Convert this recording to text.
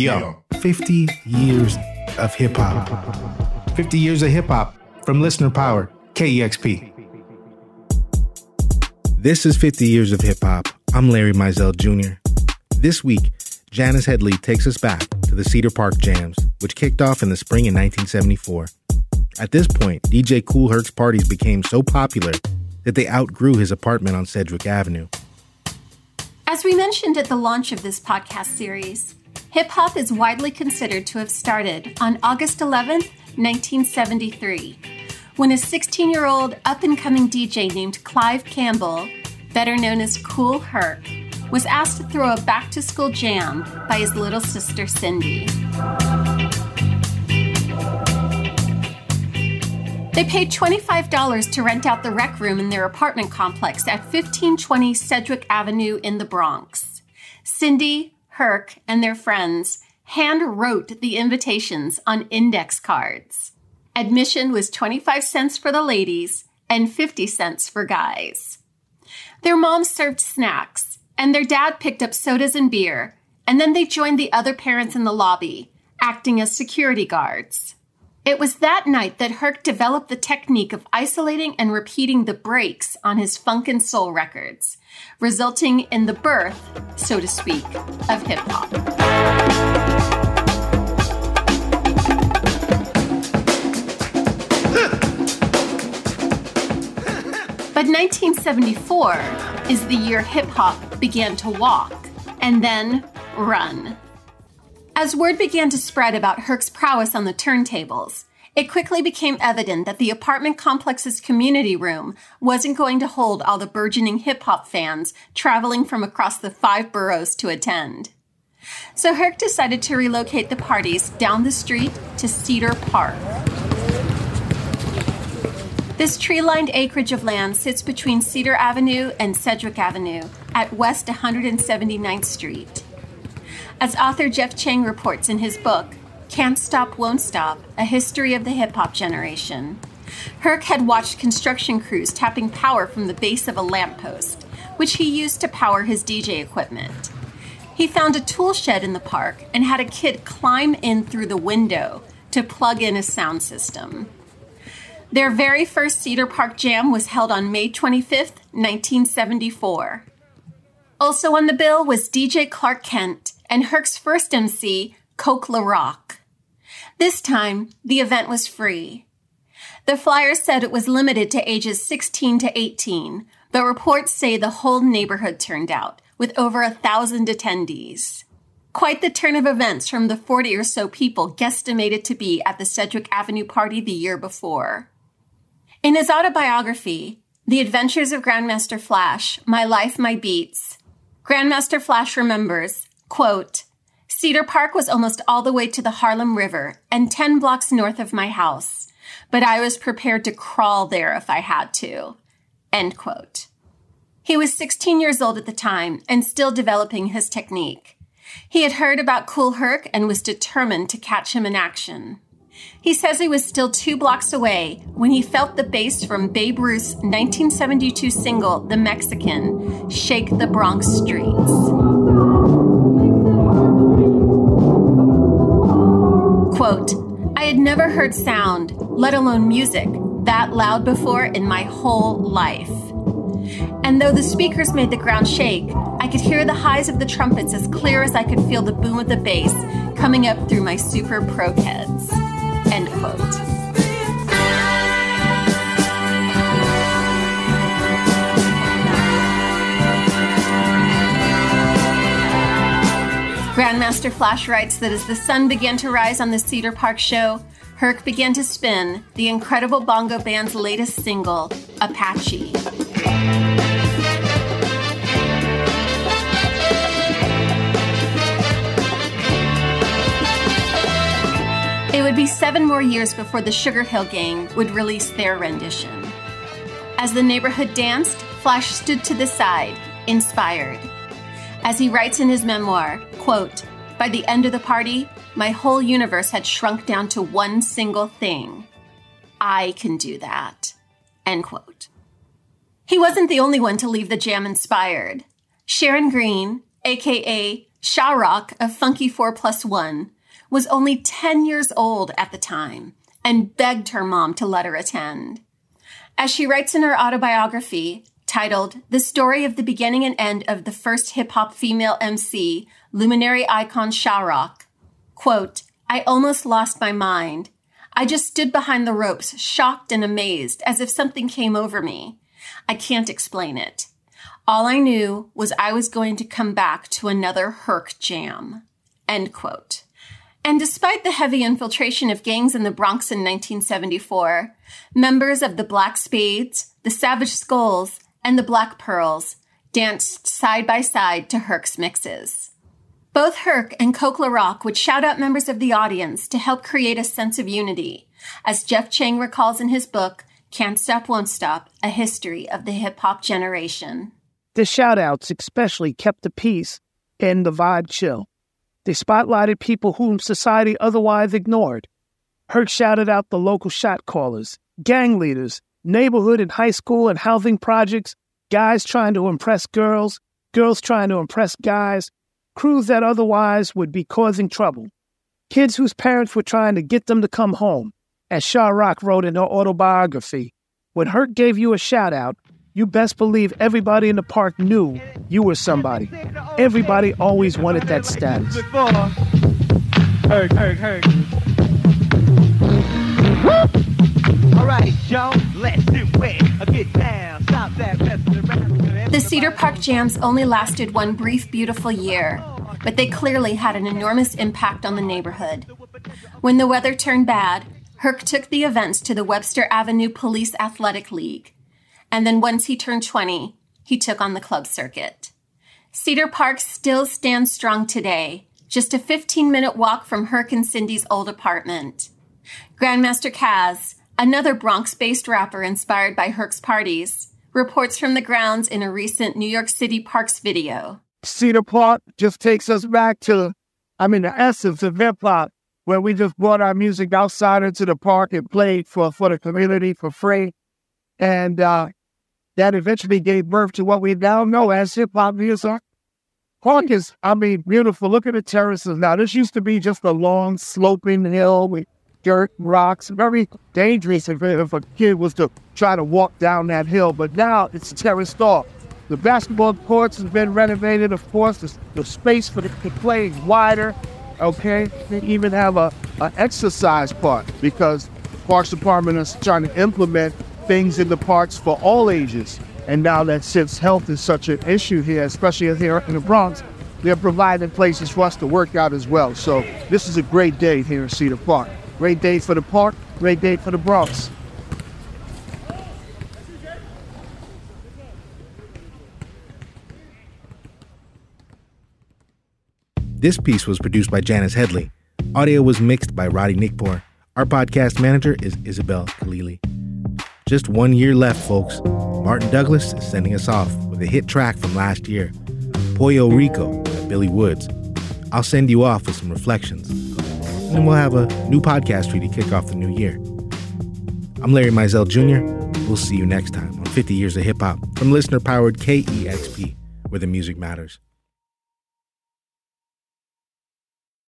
Yo, 50 years of hip hop. 50 years of hip hop from Listener Power, KEXP. This is 50 years of hip hop. I'm Larry Mizell Jr. This week, Janice Headley takes us back to the Cedar Park Jams, which kicked off in the spring in 1974. At this point, DJ Kool Herc's parties became so popular that they outgrew his apartment on Sedgwick Avenue. As we mentioned at the launch of this podcast series, hip hop is widely considered to have started on August 11, 1973, when a 16 year old up and coming DJ named Clive Campbell, better known as Kool Herc, was asked to throw a back to school jam by his little sister Cindy. They paid $25 to rent out the rec room in their apartment complex at 1520 Sedgwick Avenue in the Bronx. Cindy, Herc, and their friends hand wrote the invitations on index cards. Admission was 25 cents for the ladies and 50 cents for guys. Their mom served snacks, and their dad picked up sodas and beer, and then they joined the other parents in the lobby, acting as security guards. It was that night that Herc developed the technique of isolating and repeating the breaks on his funk and soul records, resulting in the birth, so to speak, of hip hop. But 1974 is the year hip hop began to walk and then run. As word began to spread about Herc's prowess on the turntables, it quickly became evident that the apartment complex's community room wasn't going to hold all the burgeoning hip hop fans traveling from across the five boroughs to attend. So Herc decided to relocate the parties down the street to Cedar Park. This tree lined acreage of land sits between Cedar Avenue and Sedgwick Avenue at West 179th Street. As author Jeff Chang reports in his book, Can't Stop, Won't Stop A History of the Hip Hop Generation, Herc had watched construction crews tapping power from the base of a lamppost, which he used to power his DJ equipment. He found a tool shed in the park and had a kid climb in through the window to plug in a sound system. Their very first Cedar Park Jam was held on May 25, 1974. Also on the bill was DJ Clark Kent and Herc's first MC, Coke La Rock. This time, the event was free. The flyer said it was limited to ages 16 to 18, but reports say the whole neighborhood turned out, with over a thousand attendees. Quite the turn of events from the 40 or so people guesstimated to be at the Sedgwick Avenue party the year before. In his autobiography, The Adventures of Grandmaster Flash, My Life, My Beats, Grandmaster Flash remembers, quote, Cedar Park was almost all the way to the Harlem River and 10 blocks north of my house, but I was prepared to crawl there if I had to. End quote. He was 16 years old at the time and still developing his technique. He had heard about Kool Herc and was determined to catch him in action. He says he was still two blocks away when he felt the bass from Babe Ruth's 1972 single, The Mexican, shake the Bronx streets. Quote, I had never heard sound, let alone music, that loud before in my whole life. And though the speakers made the ground shake, I could hear the highs of the trumpets as clear as I could feel the boom of the bass coming up through my super pro heads. End quote. Grandmaster Flash writes that as the sun began to rise on the Cedar Park show, Herc began to spin the incredible bongo band's latest single, Apache. It would be seven more years before the Sugar Hill Gang would release their rendition. As the neighborhood danced, Flash stood to the side, inspired. As he writes in his memoir, quote, by the end of the party, my whole universe had shrunk down to one single thing. I can do that. End quote. He wasn't the only one to leave the jam inspired. Sharon Green, aka Sha-Rock of Funky 4 Plus 1 was only 10 years old at the time and begged her mom to let her attend. As she writes in her autobiography, titled The Story of the Beginning and End of the First Hip Hop Female MC, Luminary Icon Sha-Rock, quote, I almost lost my mind. I just stood behind the ropes, shocked and amazed, as if something came over me. I can't explain it. All I knew was I was going to come back to another Herc jam. End quote. And despite the heavy infiltration of gangs in the Bronx in 1974, members of the Black Spades, the Savage Skulls, and the Black Pearls danced side by side to Herc's mixes. Both Herc and Coke La Rock would shout out members of the audience to help create a sense of unity, as Jeff Chang recalls in his book, Can't Stop, Won't Stop A History of the Hip Hop Generation. The shout outs especially kept the peace and the vibe chill. They spotlighted people whom society otherwise ignored. Herc shouted out the local shot callers, gang leaders, neighborhood and high school and housing projects, guys trying to impress girls, girls trying to impress guys, crews that otherwise would be causing trouble, kids whose parents were trying to get them to come home. As Sha-Rock wrote in her autobiography, when Herc gave you a shout out, you best believe everybody in the park knew you were somebody. Everybody always wanted that status. All right, The Cedar Park Jams only lasted one brief, beautiful year, but they clearly had an enormous impact on the neighborhood. When the weather turned bad, Herc took the events to the Webster Avenue Police Athletic League and then once he turned 20, he took on the club circuit. Cedar Park still stands strong today, just a 15 minute walk from Herc and Cindy's old apartment. Grandmaster Caz, another Bronx based rapper inspired by Herc's parties, reports from the grounds in a recent New York City Parks video. Cedar Park just takes us back to, I mean, the essence of hip hop, where we just brought our music outside into the park and played for, for the community for free. And uh, that eventually gave birth to what we now know as hip hop music. Park is, I mean, beautiful. Look at the terraces now. This used to be just a long, sloping hill dirt, rocks, very dangerous if, a kid was to try to walk down that hill. But now it's terraced off. The basketball courts has been renovated, of course. The, the space for the, the play is wider. Okay, they even have a, a exercise park because Parks Department is trying to implement things in the parks for all ages. And now that since health is such an issue here, especially here in the Bronx, they're providing places for us to work out as well. So this is a great day here in Cedar Park. Great day for the park, great day for the Bronx. This piece was produced by Janice Headley. Audio was mixed by Roddy Nikpour. Our podcast manager is Isabel Khalili. Just one year left, folks. Martin Douglas is sending us off with a hit track from last year, Pollo Rico by Billy Woods. I'll send you off with some reflections. And we'll have a new podcast for you to kick off the new year. I'm Larry Mizell Jr. We'll see you next time on 50 Years of Hip Hop from listener powered KEXP, where the music matters.